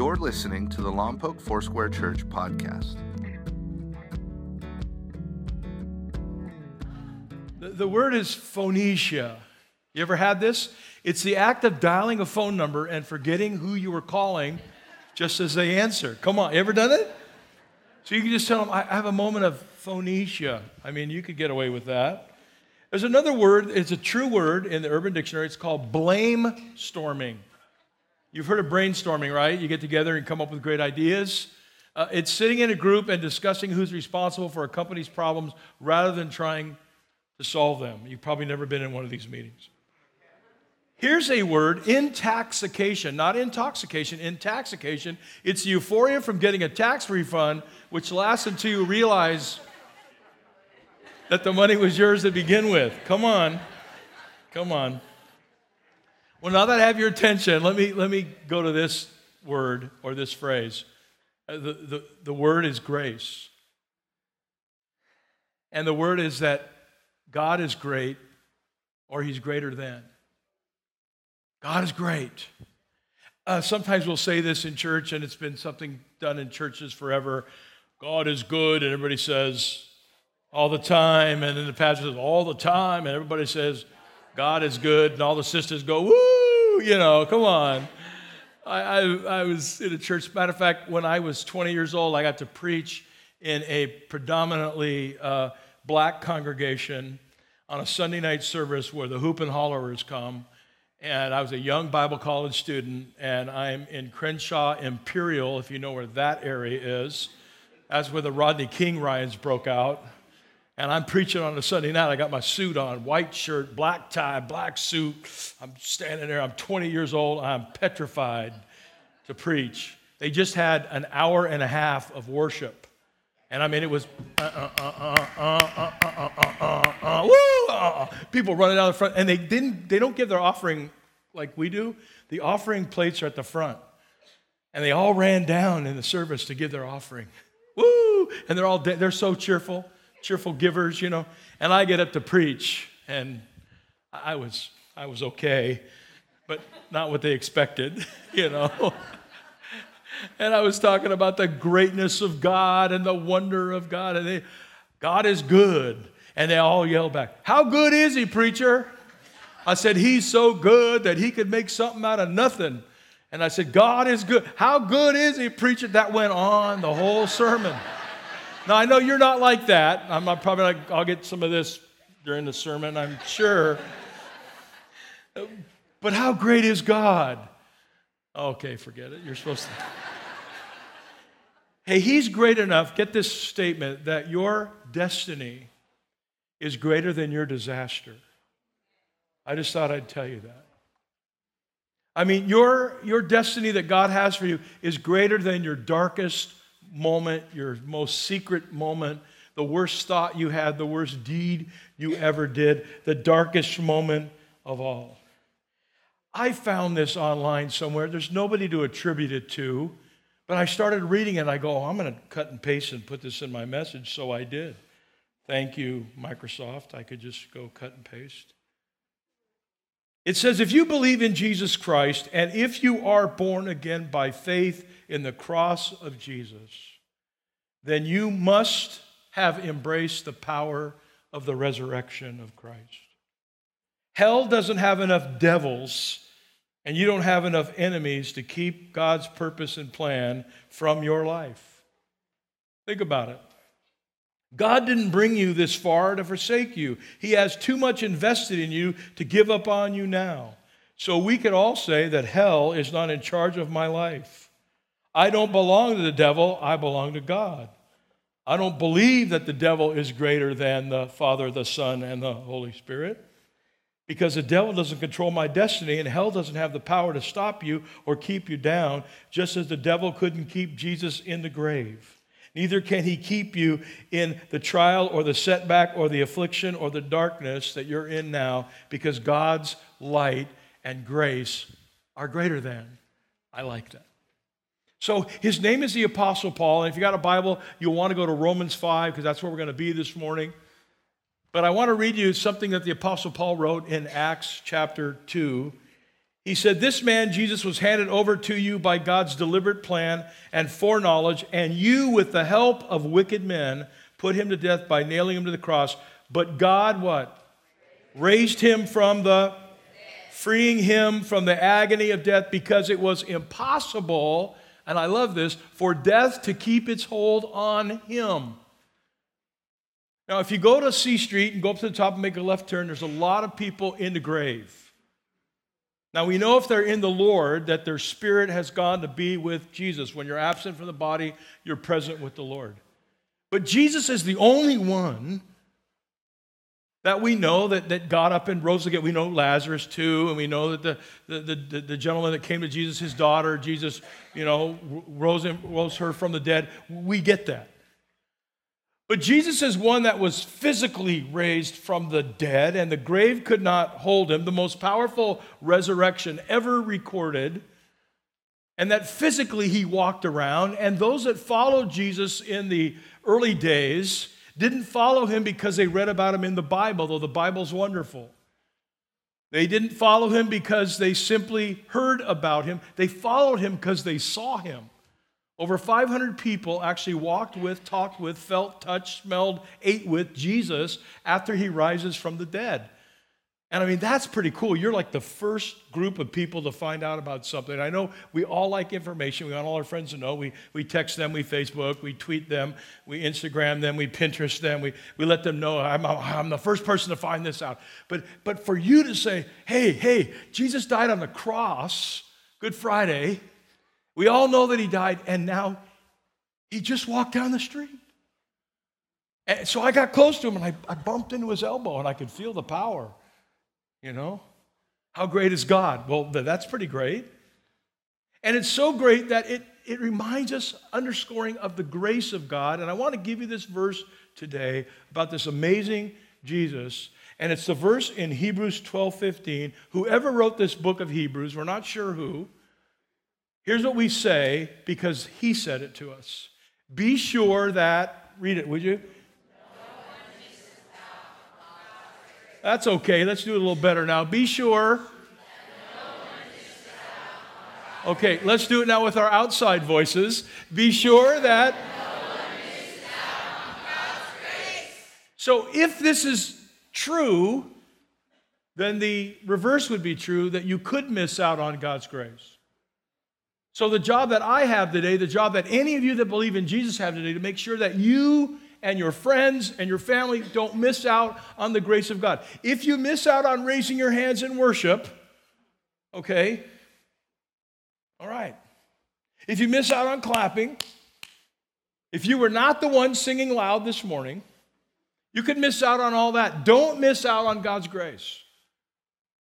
You're listening to the Lompoc Foursquare Church podcast. The, the word is phonesia. You ever had this? It's the act of dialing a phone number and forgetting who you were calling just as they answer. Come on, you ever done it? So you can just tell them, I have a moment of phonesia. I mean, you could get away with that. There's another word, it's a true word in the Urban Dictionary. It's called blame storming. You've heard of brainstorming, right? You get together and come up with great ideas. Uh, it's sitting in a group and discussing who's responsible for a company's problems rather than trying to solve them. You've probably never been in one of these meetings. Here's a word intaxication, not intoxication, intaxication. It's euphoria from getting a tax refund, which lasts until you realize that the money was yours to begin with. Come on. Come on. Well, now that I have your attention, let me, let me go to this word or this phrase. Uh, the, the, the word is grace. And the word is that God is great or he's greater than. God is great. Uh, sometimes we'll say this in church, and it's been something done in churches forever. God is good, and everybody says all the time, and then the pastor says all the time, and everybody says God is good, and all the sisters go, woo, you know, come on. I, I, I was in a church, matter of fact, when I was 20 years old, I got to preach in a predominantly uh, black congregation on a Sunday night service where the hoop and hollerers come. And I was a young Bible college student, and I'm in Crenshaw Imperial, if you know where that area is. That's where the Rodney King riots broke out and I'm preaching on a Sunday night. I got my suit on, white shirt, black tie, black suit. I'm standing there. I'm 20 years old. I'm petrified to preach. They just had an hour and a half of worship. And I mean, it was people running out the front, and they didn't. They don't give their offering like we do. The offering plates are at the front, and they all ran down in the service to give their offering. Woo! And they're all they're so cheerful cheerful givers, you know. And I get up to preach, and I was, I was okay, but not what they expected, you know. and I was talking about the greatness of God and the wonder of God, and they, God is good. And they all yelled back, How good is he, preacher? I said, He's so good that he could make something out of nothing. And I said, God is good. How good is he, preacher? That went on the whole sermon. Now, I know you're not like that. I'm not probably like, I'll get some of this during the sermon, I'm sure. But how great is God? Okay, forget it. You're supposed to. hey, He's great enough, get this statement, that your destiny is greater than your disaster. I just thought I'd tell you that. I mean, your, your destiny that God has for you is greater than your darkest moment, your most secret moment, the worst thought you had, the worst deed you ever did, the darkest moment of all. I found this online somewhere. There's nobody to attribute it to, but I started reading it. I go, oh, I'm going to cut and paste and put this in my message, so I did. Thank you, Microsoft. I could just go cut and paste. It says, if you believe in Jesus Christ and if you are born again by faith in the cross of Jesus, then you must have embraced the power of the resurrection of Christ. Hell doesn't have enough devils, and you don't have enough enemies to keep God's purpose and plan from your life. Think about it. God didn't bring you this far to forsake you. He has too much invested in you to give up on you now. So we could all say that hell is not in charge of my life. I don't belong to the devil, I belong to God. I don't believe that the devil is greater than the Father, the Son, and the Holy Spirit because the devil doesn't control my destiny and hell doesn't have the power to stop you or keep you down, just as the devil couldn't keep Jesus in the grave. Neither can he keep you in the trial or the setback or the affliction or the darkness that you're in now because God's light and grace are greater than. I like that. So his name is the Apostle Paul. And if you got a Bible, you'll want to go to Romans 5 because that's where we're going to be this morning. But I want to read you something that the Apostle Paul wrote in Acts chapter 2. He said, This man, Jesus, was handed over to you by God's deliberate plan and foreknowledge, and you, with the help of wicked men, put him to death by nailing him to the cross. But God, what? Raised him from the, freeing him from the agony of death because it was impossible, and I love this, for death to keep its hold on him. Now, if you go to C Street and go up to the top and make a left turn, there's a lot of people in the grave. Now, we know if they're in the Lord that their spirit has gone to be with Jesus. When you're absent from the body, you're present with the Lord. But Jesus is the only one that we know that, that got up and rose again. We know Lazarus too, and we know that the, the, the, the gentleman that came to Jesus, his daughter, Jesus, you know, rose, him, rose her from the dead. We get that. But Jesus is one that was physically raised from the dead, and the grave could not hold him, the most powerful resurrection ever recorded. And that physically he walked around, and those that followed Jesus in the early days didn't follow him because they read about him in the Bible, though the Bible's wonderful. They didn't follow him because they simply heard about him. They followed him because they saw him. Over 500 people actually walked with, talked with, felt, touched, smelled, ate with Jesus after he rises from the dead. And I mean, that's pretty cool. You're like the first group of people to find out about something. I know we all like information. We want all our friends to know. We, we text them, we Facebook, we tweet them, we Instagram them, we Pinterest them, we, we let them know I'm, I'm the first person to find this out. But, but for you to say, hey, hey, Jesus died on the cross, Good Friday, we all know that he died, and now he just walked down the street. And so I got close to him and I, I bumped into his elbow and I could feel the power. You know? How great is God? Well, that's pretty great. And it's so great that it, it reminds us, underscoring of the grace of God. And I want to give you this verse today about this amazing Jesus. And it's the verse in Hebrews 12 15. Whoever wrote this book of Hebrews, we're not sure who, Here's what we say because he said it to us. Be sure that, read it, would you? That's okay. Let's do it a little better now. Be sure. Okay, let's do it now with our outside voices. Be sure that. So, if this is true, then the reverse would be true that you could miss out on God's grace. So, the job that I have today, the job that any of you that believe in Jesus have today, to make sure that you and your friends and your family don't miss out on the grace of God. If you miss out on raising your hands in worship, okay, all right. If you miss out on clapping, if you were not the one singing loud this morning, you could miss out on all that. Don't miss out on God's grace.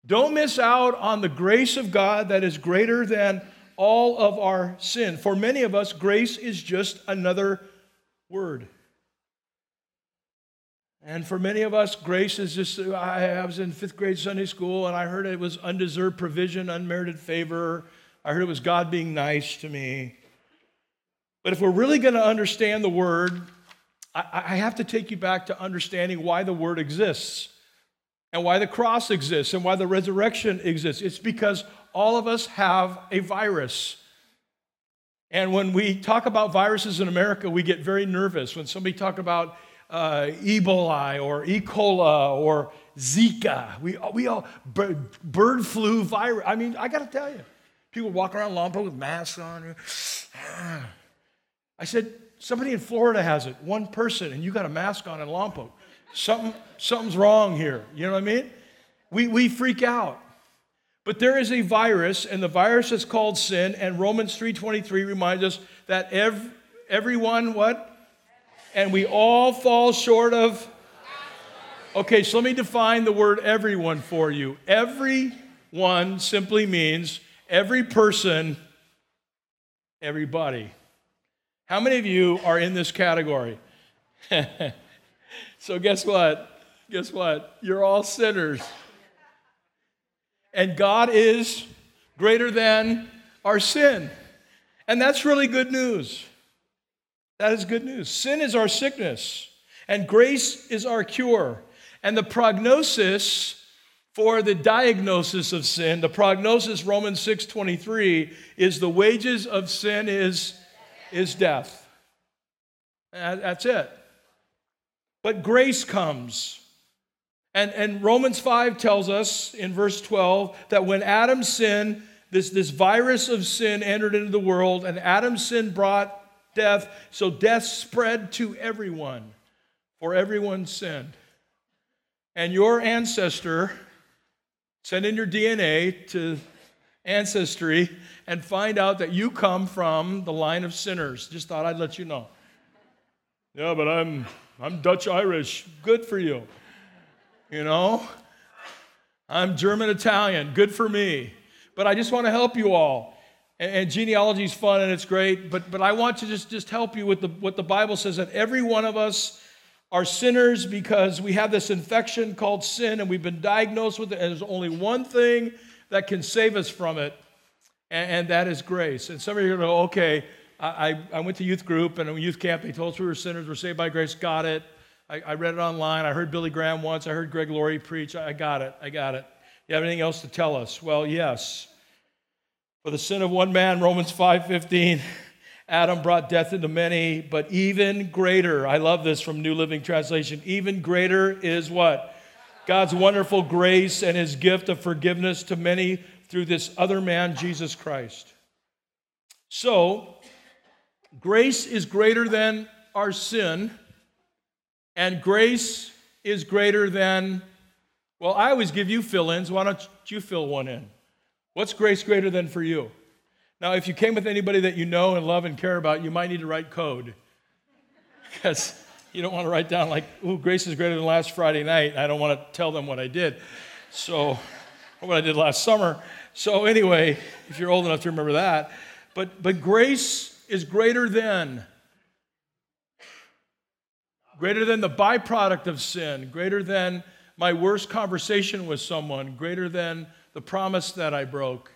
Don't miss out on the grace of God that is greater than all of our sin. For many of us, grace is just another word. And for many of us, grace is just, I, was in fifth grade Sunday school and I heard it was undeserved provision, unmerited favor. I heard it was God being nice to me. But if we're really going to understand the word, I, have to take you back to understanding why the word exists and why the cross exists and why the resurrection exists. It's because all of us have a virus. And when we talk about viruses in America, we get very nervous. When somebody talk about uh, Ebola or E. coli or Zika, we, we all, bird, bird flu virus. I mean, I got to tell you, people walk around Lompoc with masks on. I said, somebody in Florida has it, one person, and you got a mask on in Lompoc. Something, something's wrong here. You know what I mean? We, we freak out. But there is a virus, and the virus is called sin, and Romans 3.23 reminds us that ev- everyone, what? And we all fall short of... Okay, so let me define the word everyone for you. Everyone simply means every person, everybody. How many of you are in this category? so, guess what? Guess what? You're all sinners and God is greater than our sin. And that's really good news. That is good news. Sin is our sickness, and grace is our cure. And the prognosis for the diagnosis of sin. The prognosis, Romans 6:23, is the wages of sin is, is death. That's it. But grace comes. And, and Romans 5 tells us in verse 12 that when Adam sinned, this, this virus of sin entered into the world, and Adam's sin brought death, so death spread to everyone, for everyone sinned. And your ancestor, send in your DNA to Ancestry and find out that you come from the line of sinners. Just thought I'd let you know. Yeah, but I'm I'm Dutch Irish. Good for you. You know? I'm German Italian. Good for me. But I just want to help you all. And, and genealogy is fun and it's great, but, but I want to just, just help you with the, what the Bible says that every one of us are sinners because we have this infection called sin and we've been diagnosed with it, and there's only one thing that can save us from it, and, and that is grace. And some of you are going to go, okay, I, I went to youth group and youth camp, they told us we were sinners, we're saved by grace, got it. I, I read it online, I heard Billy Graham once, I heard Greg Laurie preach, I got it, I got it. You have anything else to tell us? Well, yes. For the sin of one man, Romans 5:15, Adam brought death into many, but even greater, I love this from New Living Translation, even greater is what? God's wonderful grace and his gift of forgiveness to many through this other man, Jesus Christ. So, grace is greater than our sin, and grace is greater than, well, I always give you fill ins. Why don't you fill one in? What's grace greater than for you? Now, if you came with anybody that you know and love and care about, you might need to write code. Because you don't want to write down, like, ooh, grace is greater than last Friday night. I don't want to tell them what I did. So, or what I did last summer. So, anyway, if you're old enough to remember that. But, but grace is greater than. Greater than the byproduct of sin, greater than my worst conversation with someone, greater than the promise that I broke,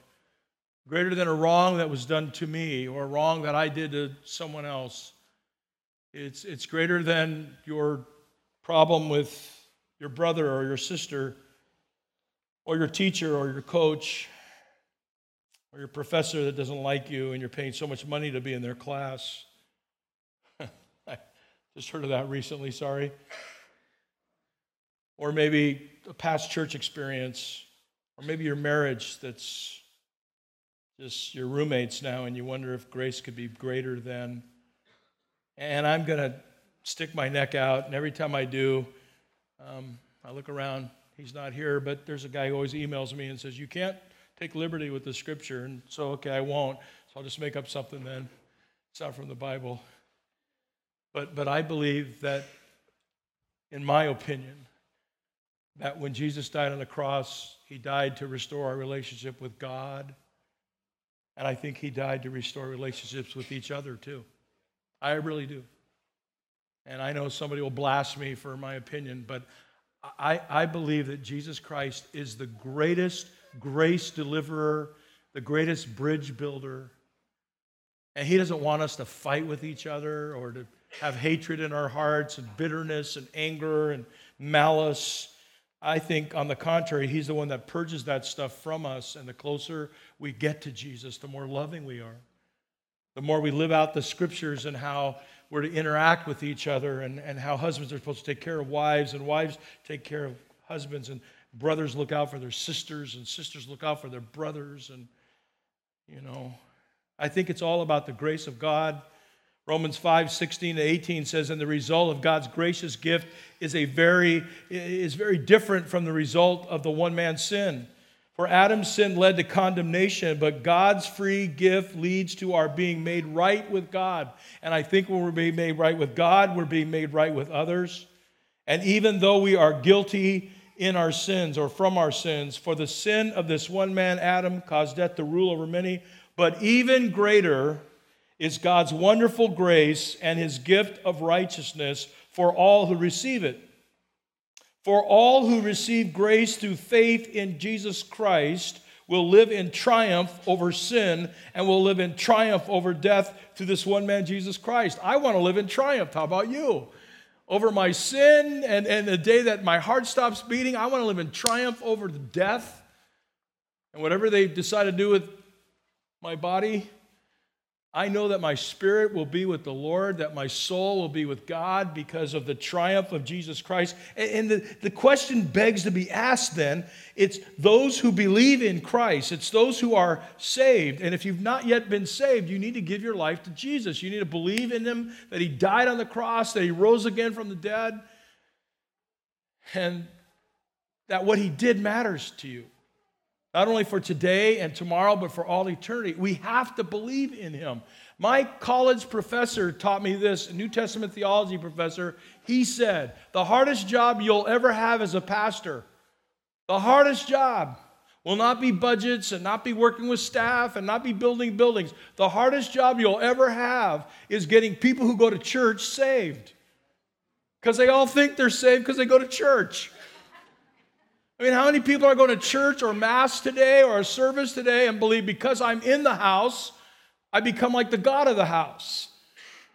greater than a wrong that was done to me or a wrong that I did to someone else. It's, it's greater than your problem with your brother or your sister or your teacher or your coach or your professor that doesn't like you and you're paying so much money to be in their class. I just heard of that recently, sorry. Or maybe a past church experience or maybe your marriage that's just your roommates now, and you wonder if grace could be greater than. And I'm going to stick my neck out, and every time I do, um, I look around. He's not here, but there's a guy who always emails me and says, You can't take liberty with the scripture. And so, okay, I won't. So I'll just make up something then. It's not from the Bible. But, but I believe that, in my opinion, that when Jesus died on the cross, he died to restore our relationship with God. And I think he died to restore relationships with each other too. I really do. And I know somebody will blast me for my opinion, but I, I believe that Jesus Christ is the greatest grace deliverer, the greatest bridge builder. And he doesn't want us to fight with each other or to have hatred in our hearts and bitterness and anger and malice. I think, on the contrary, He's the one that purges that stuff from us. And the closer we get to Jesus, the more loving we are. The more we live out the scriptures and how we're to interact with each other and, and how husbands are supposed to take care of wives and wives take care of husbands and brothers look out for their sisters and sisters look out for their brothers. And, you know, I think it's all about the grace of God Romans 5, 16 to 18 says, and the result of God's gracious gift is a very is very different from the result of the one man's sin. For Adam's sin led to condemnation, but God's free gift leads to our being made right with God. And I think when we're being made right with God, we're being made right with others. And even though we are guilty in our sins or from our sins, for the sin of this one man, Adam, caused death to rule over many, but even greater is God's wonderful grace and his gift of righteousness for all who receive it. For all who receive grace through faith in Jesus Christ will live in triumph over sin and will live in triumph over death through this one man, Jesus Christ. I want to live in triumph. How about you? over my sin and, and the day that my heart stops beating. I want to live in triumph over death and whatever they decide to do with my body. I know that my spirit will be with the Lord, that my soul will be with God because of the triumph of Jesus Christ. And the, the question begs to be asked then it's those who believe in Christ, it's those who are saved. And if you've not yet been saved, you need to give your life to Jesus. You need to believe in Him, that He died on the cross, that He rose again from the dead, and that what He did matters to you not only for today and tomorrow, but for all eternity. We have to believe in him. My college professor taught me this, a New Testament theology professor. He said, The hardest job you'll ever have as a pastor, the hardest job will not be budgets and not be working with staff and not be building buildings. The hardest job you'll ever have is getting people who go to church saved. Because they all think they're saved because they go to church. I mean, how many people are going to church or mass today or a service today and believe because I'm in the house, I become like the God of the house?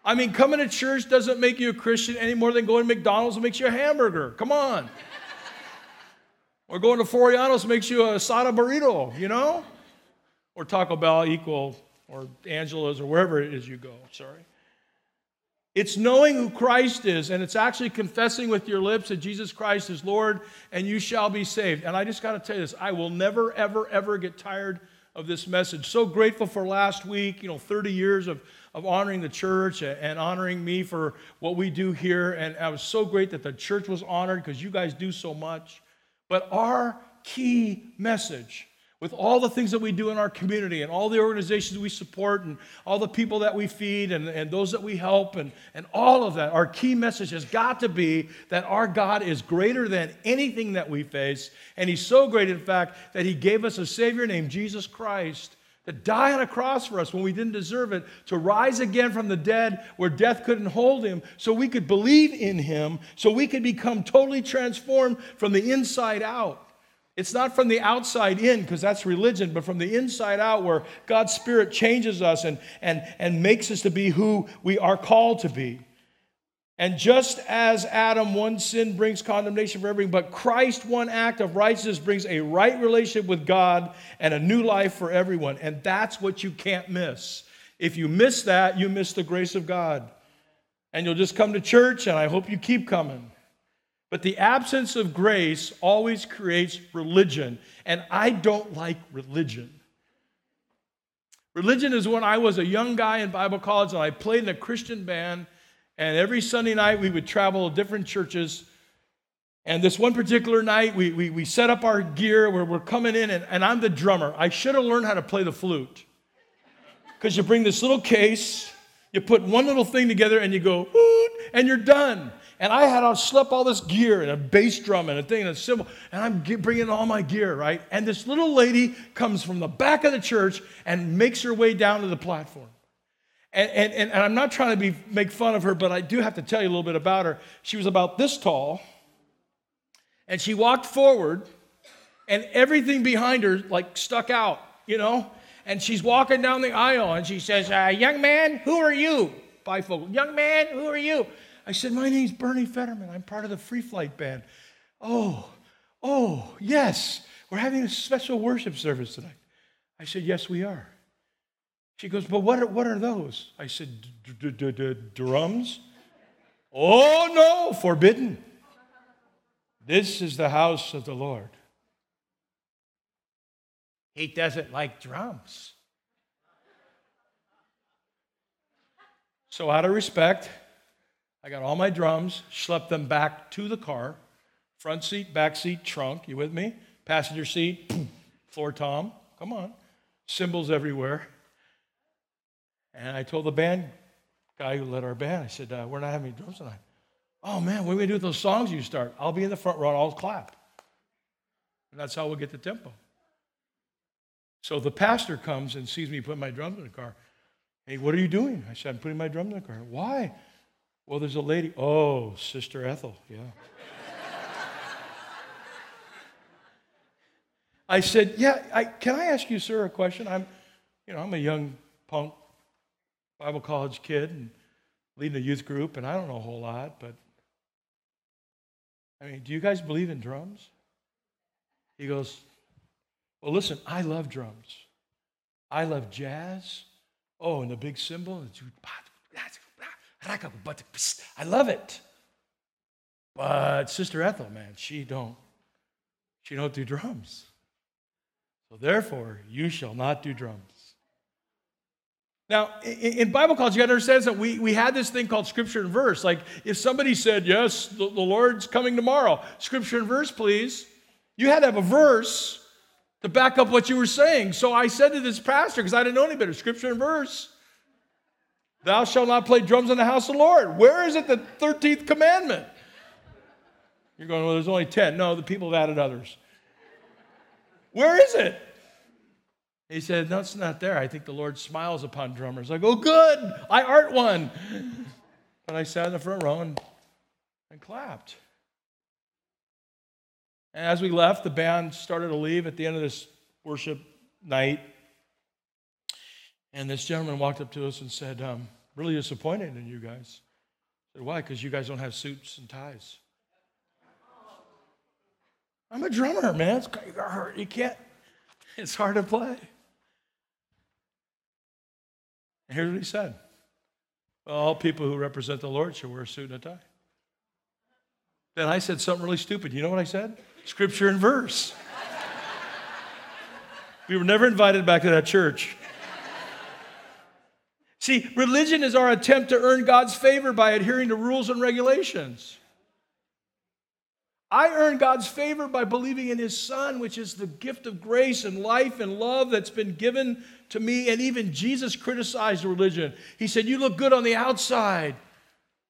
I mean, coming to church doesn't make you a Christian any more than going to McDonald's makes you a hamburger. Come on. or going to Floriano's makes you a sada burrito, you know? Or Taco Bell equal, or Angela's, or wherever it is you go. Sorry. It's knowing who Christ is, and it's actually confessing with your lips that Jesus Christ is Lord, and you shall be saved. And I just got to tell you this I will never, ever, ever get tired of this message. So grateful for last week, you know, 30 years of, of honoring the church and honoring me for what we do here. And I was so great that the church was honored because you guys do so much. But our key message with all the things that we do in our community and all the organizations we support and all the people that we feed and, and those that we help and, and all of that, our key message has got to be that our God is greater than anything that we face. And He's so great, in fact, that He gave us a Savior named Jesus Christ to die on a cross for us when we didn't deserve it, to rise again from the dead where death couldn't hold him, so we could believe in him, so we could become totally transformed from the inside out. It's not from the outside in, because that's religion, but from the inside out, where God's Spirit changes us and, and, and makes us to be who we are called to be. And just as Adam, one sin brings condemnation for everything, but Christ, one act of righteousness, brings a right relationship with God and a new life for everyone. And that's what you can't miss. If you miss that, you miss the grace of God. And you'll just come to church, and I hope you keep coming. But the absence of grace always creates religion, and I don't like religion. Religion is when I was a young guy in Bible college and I played in a Christian band, and every Sunday night we would travel to different churches. And this one particular night, we, we, we set up our gear where we're coming in, and, and I'm the drummer. I should have learned how to play the flute. Because you bring this little case, you put one little thing together, and you go, and you're done. And I had on slept all this gear and a bass drum and a thing and a cymbal, and I'm bringing all my gear, right? And this little lady comes from the back of the church and makes her way down to the platform. And, and, and, and I'm not trying to be, make fun of her, but I do have to tell you a little bit about her. She was about this tall, and she walked forward, and everything behind her like stuck out, you know? And she's walking down the aisle, and she says, uh, Young man, who are you? Bifocal. Young man, who are you? I said, My name's Bernie Fetterman. I'm part of the Free Flight Band. Oh, oh, yes. We're having a special worship service tonight. I said, Yes, we are. She goes, But what are, what are those? I said, Drums? Oh, no, forbidden. This is the house of the Lord. He doesn't like drums. So, out of respect, I got all my drums, schlepped them back to the car, front seat, back seat, trunk. You with me? Passenger seat, floor tom. Come on. Cymbals everywhere. And I told the band guy who led our band, I said, uh, We're not having any drums tonight. Oh man, what are we going to do with those songs you start? I'll be in the front row, I'll clap. And that's how we'll get the tempo. So the pastor comes and sees me put my drums in the car. Hey, what are you doing? I said, I'm putting my drums in the car. Why? Well, there's a lady. Oh, Sister Ethel, yeah. I said, "Yeah, I, can I ask you, sir, a question? I'm, you know, I'm a young punk Bible college kid and leading a youth group, and I don't know a whole lot, but I mean, do you guys believe in drums? He goes, Well, listen, I love drums. I love jazz. Oh, and the big cymbal. I love it. But Sister Ethel, man, she don't, she don't do drums. So therefore, you shall not do drums. Now, in Bible college, you got to understand that we, we had this thing called scripture and verse. Like, if somebody said, Yes, the, the Lord's coming tomorrow, scripture and verse, please, you had to have a verse to back up what you were saying. So I said to this pastor, because I didn't know any better, scripture and verse, Thou shalt not play drums in the house of the Lord. Where is it, the 13th commandment? You're going, well, there's only 10. No, the people have added others. Where is it? He said, No, it's not there. I think the Lord smiles upon drummers. I go, Good, I art one. But I sat in the front row and, and clapped. And as we left, the band started to leave at the end of this worship night. And this gentleman walked up to us and said, um, Really disappointed in you guys. I said, Why? Because you guys don't have suits and ties. I'm a drummer, man. It's, you can't, it's hard to play. And here's what he said well, All people who represent the Lord should wear a suit and a tie. Then I said something really stupid. You know what I said? Scripture and verse. we were never invited back to that church. See, religion is our attempt to earn God's favor by adhering to rules and regulations. I earn God's favor by believing in His Son, which is the gift of grace and life and love that's been given to me. And even Jesus criticized religion. He said, You look good on the outside,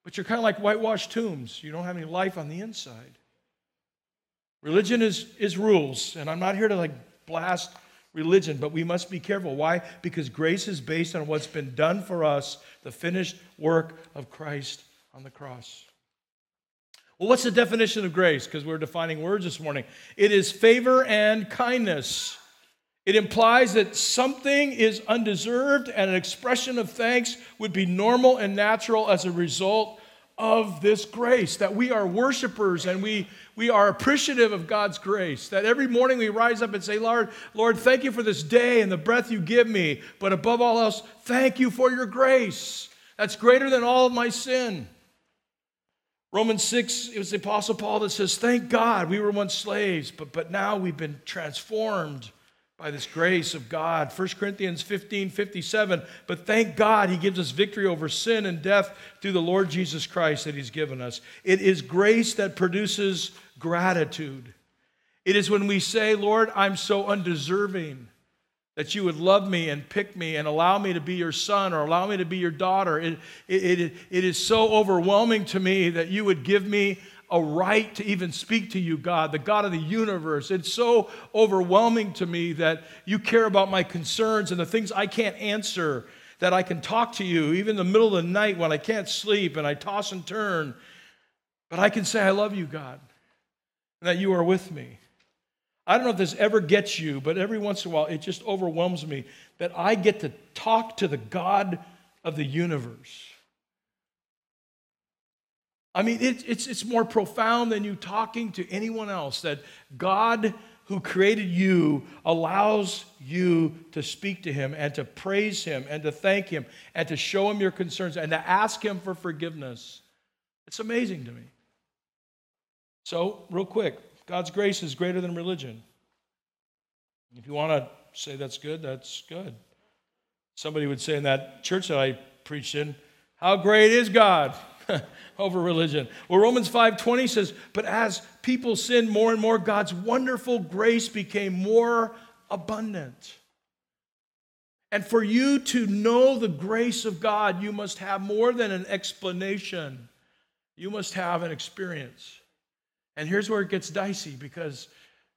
but you're kind of like whitewashed tombs. You don't have any life on the inside. Religion is, is rules, and I'm not here to like blast religion, but we must be careful. Why? Because grace is based on what's been done for us, the finished work of Christ on the cross. Well, what's the definition of grace? Because we're defining words this morning. It is favor and kindness. It implies that something is undeserved and an expression of thanks would be normal and natural as a result of this grace. That we are worshipers and we, we are appreciative of God's grace. That every morning we rise up and say, Lord, Lord, thank you for this day and the breath you give me. But above all else, thank you for your grace. That's greater than all of my sin. Romans 6, it was the Apostle Paul that says, Thank God we were once slaves, but, but now we've been transformed by this grace of God. 1 Corinthians 15, 57, but thank God he gives us victory over sin and death through the Lord Jesus Christ that he's given us. It is grace that produces gratitude. It is when we say, Lord, I'm so undeserving that you would love me and pick me and allow me to be your son or allow me to be your daughter. It, it, it, it is so overwhelming to me that you would give me a right to even speak to you, God, the God of the universe. It's so overwhelming to me that you care about my concerns and the things I can't answer, that I can talk to you even in the middle of the night when I can't sleep and I toss and turn. But I can say, I love you, God, and that you are with me. I don't know if this ever gets you, but every once in a while it just overwhelms me that I get to talk to the God of the universe. I mean, it, it's, it's more profound than you talking to anyone else that God who created you allows you to speak to him and to praise him and to thank him and to show him your concerns and to ask him for forgiveness. It's amazing to me. So, real quick, God's grace is greater than religion. If you want to say that's good, that's good. Somebody would say in that church that I preached in, How great is God over religion? Well, Romans 5:20 says, But as people sinned more and more, God's wonderful grace became more abundant. And for you to know the grace of God, you must have more than an explanation. You must have an experience. And here's where it gets dicey because,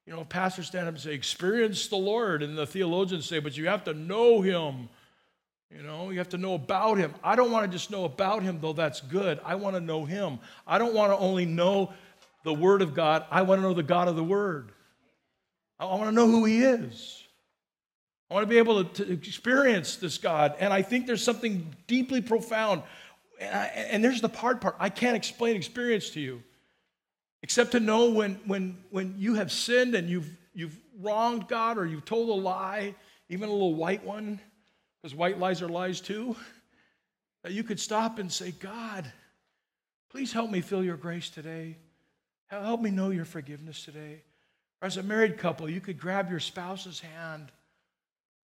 you know, pastors stand up and say, experience the Lord. And the theologians say, but you have to know him. You know, you have to know about him. I don't want to just know about him, though that's good. I want to know him. I don't want to only know the Word of God, I want to know the God of the Word. I want to know who he is. I want to be able to, to experience this God. And I think there's something deeply profound. And, I, and there's the hard part I can't explain experience to you. except to know when, when, when you have sinned and you've, you've wronged God or you've told a lie, even a little white one, because white lies are lies too, that you could stop and say, God, please help me feel your grace today. Help me know your forgiveness today. Or as a married couple, you could grab your spouse's hand.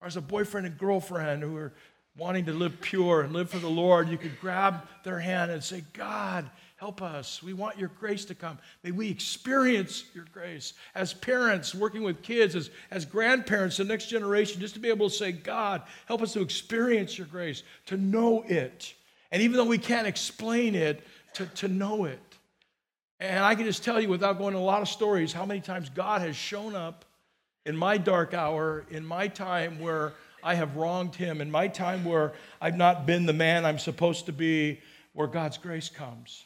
Or as a boyfriend and girlfriend who are wanting to live pure and live for the Lord, you could grab their hand and say, God, help us. We want your grace to come. May we experience your grace. As parents working with kids, as, as grandparents, the next generation, just to be able to say, God, help us to experience your grace, to know it. And even though we can't explain it, to, to know it. And I can just tell you without going into a lot of stories how many times God has shown up in my dark hour, in my time where I have wronged him, in my time where I've not been the man I'm supposed to be, where God's grace comes.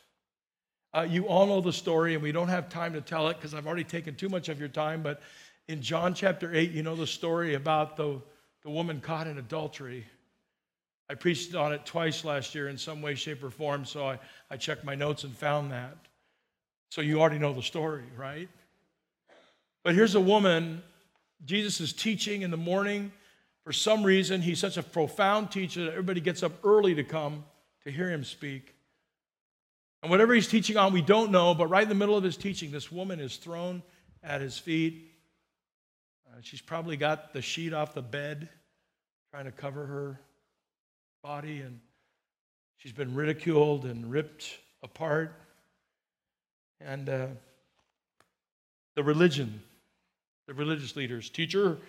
Uh, you all know the story, and we don't have time to tell it because I've already taken too much of your time. But in John chapter 8, you know the story about the, the woman caught in adultery. I preached on it twice last year in some way, shape, or form, so I, I checked my notes and found that. So you already know the story, right? But here's a woman, Jesus is teaching in the morning. For some reason, he's such a profound teacher that everybody gets up early to come to hear him speak. And whatever he's teaching on, we don't know, but right in the middle of his teaching, this woman is thrown at his feet. Uh, she's probably got the sheet off the bed, trying to cover her body, and she's been ridiculed and ripped apart. And uh, the religion, the religious leaders, teacher,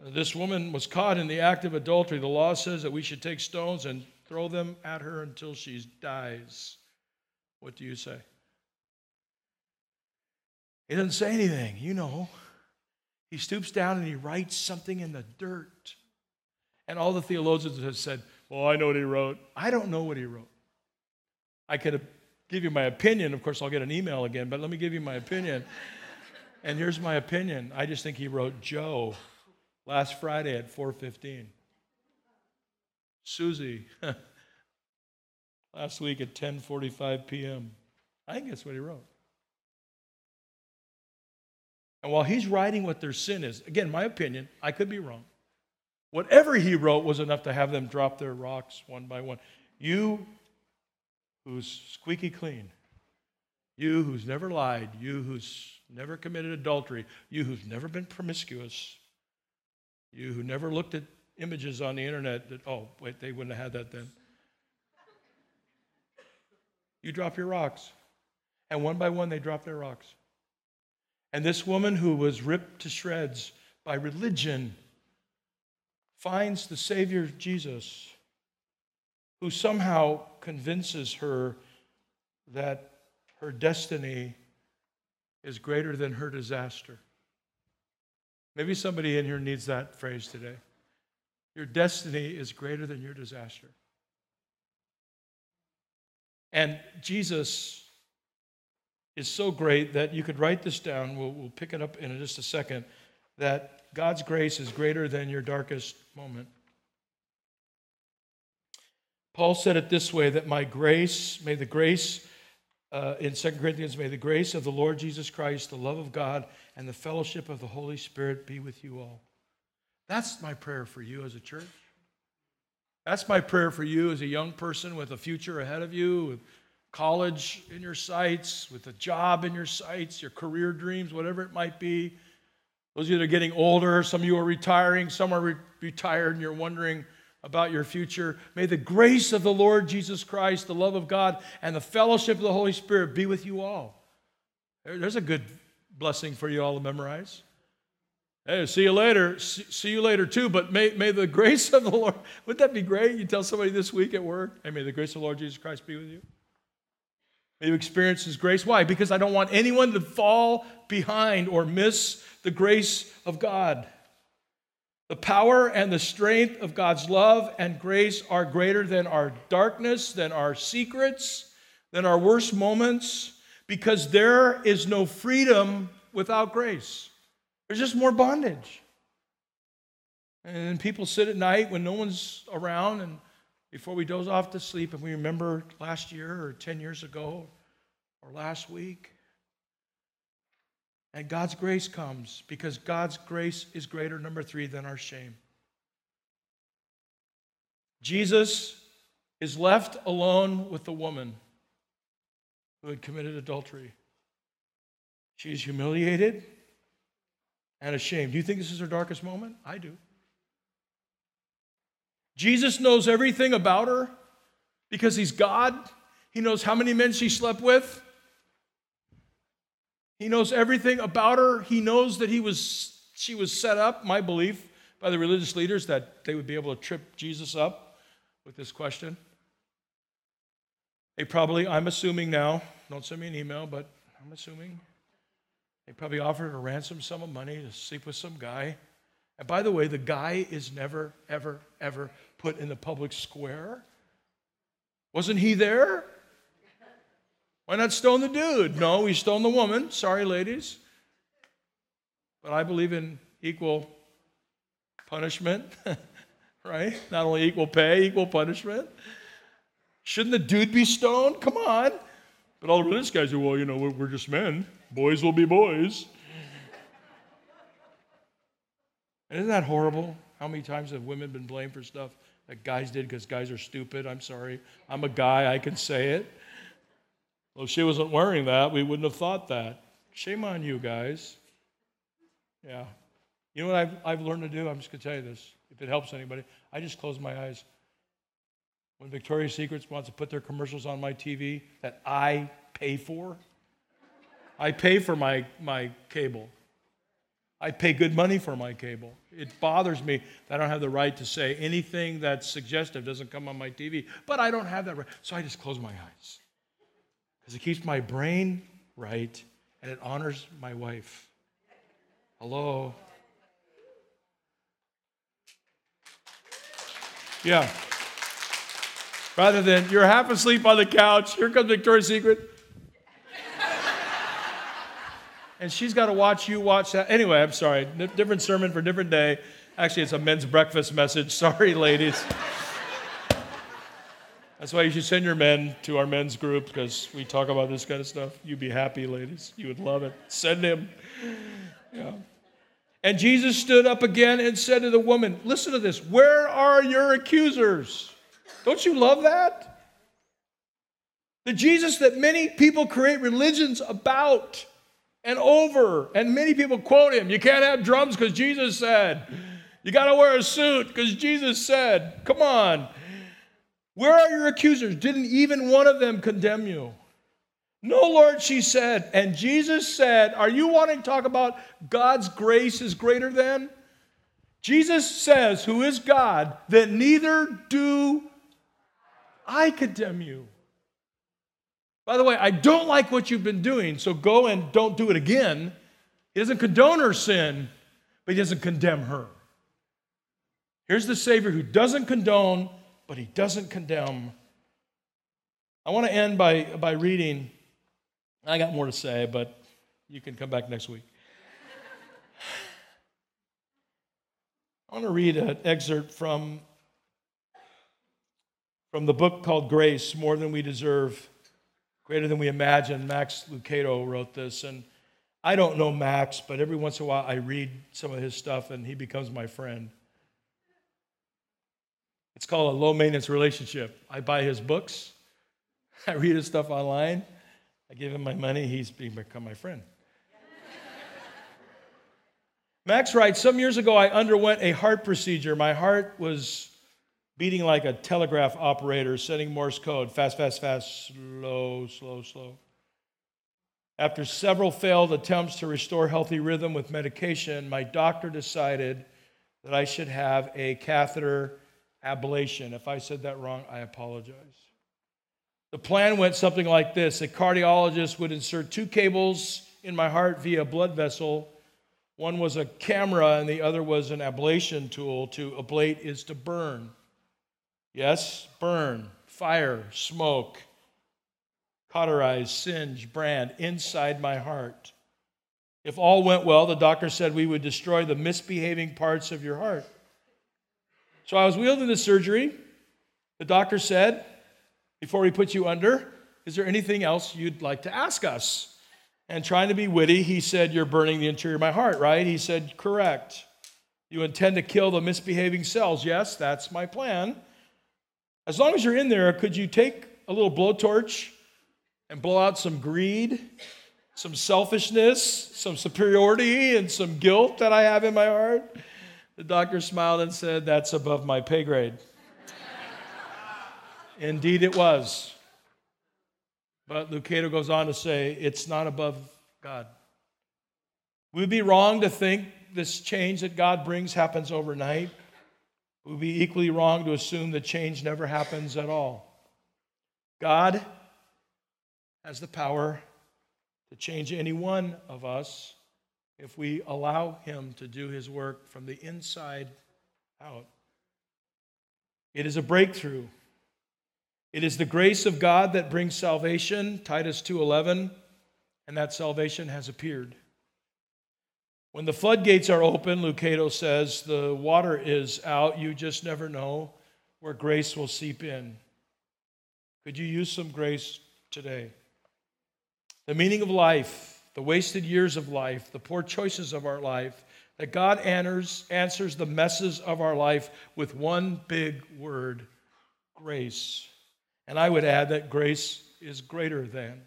Uh, this woman was caught in the act of adultery. The law says that we should take stones and throw them at her until she dies. What do you say? He doesn't say anything, you know. He stoops down and he writes something in the dirt. And all the theologians have said, Well, I know what he wrote. I don't know what he wrote. I could give you my opinion. Of course, I'll get an email again, but let me give you my opinion. and here's my opinion. I just think he wrote Joe last Friday at 4:15. Susie last week at 10:45 p.m. I think that's what he wrote. And while he's writing what their sin is, again, my opinion, I could be wrong. Whatever he wrote was enough to have them drop their rocks one by one. You who's squeaky clean, you who's never lied, you who's never committed adultery, you who's never been promiscuous, you who never looked at images on the internet that, oh, wait, they wouldn't have had that then. You drop your rocks. And one by one, they drop their rocks. And this woman who was ripped to shreds by religion finds the Savior Jesus, who somehow convinces her that her destiny is greater than her disaster. Maybe somebody in here needs that phrase today. Your destiny is greater than your disaster. And Jesus is so great that you could write this down. We'll, we'll pick it up in just a second. That God's grace is greater than your darkest moment. Paul said it this way that my grace, may the grace uh, in 2 Corinthians, may the grace of the Lord Jesus Christ, the love of God, and the fellowship of the Holy Spirit be with you all. That's my prayer for you as a church. That's my prayer for you as a young person with a future ahead of you, with college in your sights, with a job in your sights, your career dreams, whatever it might be. Those of you that are getting older, some of you are retiring, some are re- retired, and you're wondering, about your future. May the grace of the Lord Jesus Christ, the love of God, and the fellowship of the Holy Spirit be with you all. There's a good blessing for you all to memorize. Hey, see you later. See you later too. But may, may the grace of the Lord, wouldn't that be great? You tell somebody this week at work, hey, may the grace of the Lord Jesus Christ be with you. May you experience His grace. Why? Because I don't want anyone to fall behind or miss the grace of God. The power and the strength of God's love and grace are greater than our darkness, than our secrets, than our worst moments, because there is no freedom without grace. There's just more bondage. And people sit at night when no one's around and before we doze off to sleep and we remember last year or 10 years ago or last week. And God's grace comes because God's grace is greater, number three, than our shame. Jesus is left alone with the woman who had committed adultery. She is humiliated and ashamed. Do you think this is her darkest moment? I do. Jesus knows everything about her because he's God. He knows how many men she slept with. He knows everything about her. He knows that he was, she was set up, my belief, by the religious leaders that they would be able to trip Jesus up with this question. They probably, I'm assuming now, don't send me an email, but I'm assuming they probably offered a ransom sum of money to sleep with some guy. And by the way, the guy is never, ever, ever put in the public square. Wasn't he there? Why not stone the dude? No, we stone the woman. Sorry, ladies. But I believe in equal punishment, right? Not only equal pay, equal punishment. Shouldn't the dude be stoned? Come on. But all the religious guys are, well, you know, we're, we're just men. Boys will be boys. Isn't that horrible? How many times have women been blamed for stuff that guys did because guys are stupid? I'm sorry. I'm a guy, I can say it. Well, if she wasn't wearing that, we wouldn't have thought that. Shame on you guys. Yeah. You know what I've, I've learned to do? I'm just going to tell you this. If it helps anybody, I just close my eyes. When Victoria's Secrets wants to put their commercials on my TV that I pay for, I pay for my, my cable. I pay good money for my cable. It bothers me that I don't have the right to say anything that's suggestive doesn't come on my TV, but I don't have that right. So I just close my eyes because it keeps my brain right and it honors my wife. Hello? Yeah. Rather than you're half asleep on the couch, here comes Victoria's Secret. and she's got to watch you watch that. Anyway, I'm sorry. different sermon for different day. Actually, it's a men's breakfast message. Sorry, ladies. That's why you should send your men to our men's group because we talk about this kind of stuff. You'd be happy, ladies. You would love it. Send him. Yeah. And Jesus stood up again and said to the woman, Listen to this. Where are your accusers? Don't you love that? The Jesus that many people create religions about and over, and many people quote him. You can't have drums because Jesus said. You got to wear a suit because Jesus said. Come on. Where are your accusers? Didn't even one of them condemn you? No, Lord, she said. And Jesus said, Are you wanting to talk about God's grace is greater than? Jesus says, Who is God, that neither do I condemn you. By the way, I don't like what you've been doing, so go and don't do it again. He doesn't condone her sin, but he doesn't condemn her. Here's the Savior who doesn't condone, but he doesn't condemn. I want to end by, by reading. I got more to say, but you can come back next week. I want to read an excerpt from from the book called Grace More Than We Deserve, Greater Than We Imagine. Max Lucado wrote this. And I don't know Max, but every once in a while I read some of his stuff and he becomes my friend. It's called a low maintenance relationship. I buy his books, I read his stuff online, I give him my money, he's become my friend. Max writes Some years ago, I underwent a heart procedure. My heart was beating like a telegraph operator, sending Morse code fast, fast, fast, slow, slow, slow. After several failed attempts to restore healthy rhythm with medication, my doctor decided that I should have a catheter ablation. If I said that wrong, I apologize. The plan went something like this a cardiologist would insert two cables in my heart via a blood vessel. One was a camera, and the other was an ablation tool. To ablate is to burn. Yes, burn, fire, smoke, cauterize, singe, brand inside my heart. If all went well, the doctor said we would destroy the misbehaving parts of your heart. So I was wheeled into surgery. The doctor said, Before we put you under, is there anything else you'd like to ask us? And trying to be witty, he said, You're burning the interior of my heart, right? He said, Correct. You intend to kill the misbehaving cells. Yes, that's my plan. As long as you're in there, could you take a little blowtorch and blow out some greed, some selfishness, some superiority, and some guilt that I have in my heart? The doctor smiled and said, That's above my pay grade. Indeed, it was. But Lucado goes on to say, It's not above God. We'd be wrong to think this change that God brings happens overnight. Would be equally wrong to assume that change never happens at all. God has the power to change any one of us if we allow Him to do His work from the inside out. It is a breakthrough. It is the grace of God that brings salvation, Titus 2:11, and that salvation has appeared. When the floodgates are open, Lucado says, the water is out. You just never know where grace will seep in. Could you use some grace today? The meaning of life, the wasted years of life, the poor choices of our life, that God answers, answers the messes of our life with one big word grace. And I would add that grace is greater than.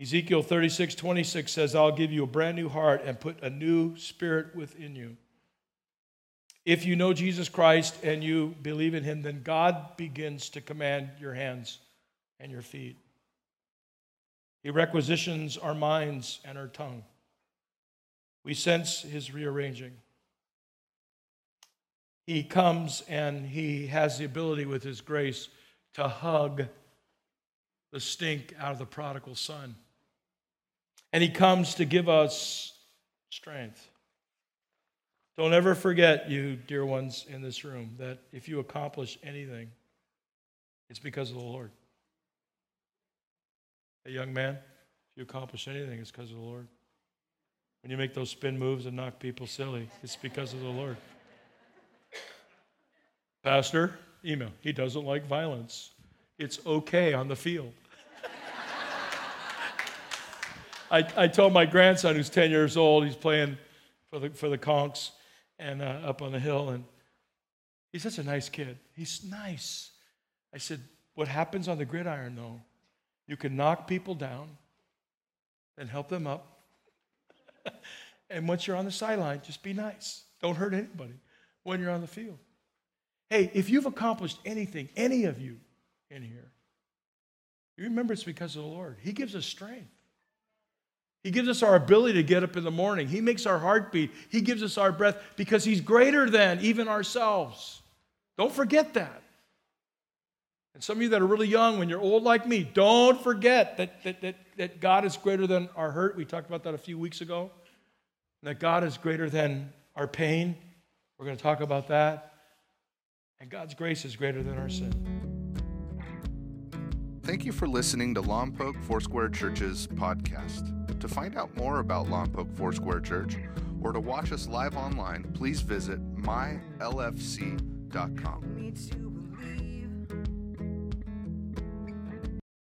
Ezekiel 36, 26 says, I'll give you a brand new heart and put a new spirit within you. If you know Jesus Christ and you believe in him, then God begins to command your hands and your feet. He requisitions our minds and our tongue. We sense his rearranging. He comes and he has the ability with his grace to hug the stink out of the prodigal son. And He comes to give us strength. Don't ever forget, you dear ones in this room, that if you accomplish anything, it's because of the Lord. A young man, if you accomplish anything, it's because of the Lord. When you make those spin moves and knock people silly, it's because of the Lord. Pastor, email. He doesn't like violence. It's okay on the field. I, I told my grandson, who's 10 years old, he's playing for the, for the Conks and uh, up on the hill, and he's such a nice kid. He's nice. I said, What happens on the gridiron, though? You can knock people down and help them up. and once you're on the sideline, just be nice. Don't hurt anybody when you're on the field. Hey, if you've accomplished anything, any of you in here, you remember it's because of the Lord. He gives us strength. He gives us our ability to get up in the morning. He makes our heart beat. He gives us our breath because He's greater than even ourselves. Don't forget that. And some of you that are really young, when you're old like me, don't forget that, that, that, that God is greater than our hurt. We talked about that a few weeks ago. And that God is greater than our pain. We're going to talk about that. And God's grace is greater than our sin. Thank you for listening to Lompoc Foursquare Church's podcast. To find out more about Lompoc Foursquare Church or to watch us live online, please visit mylfc.com.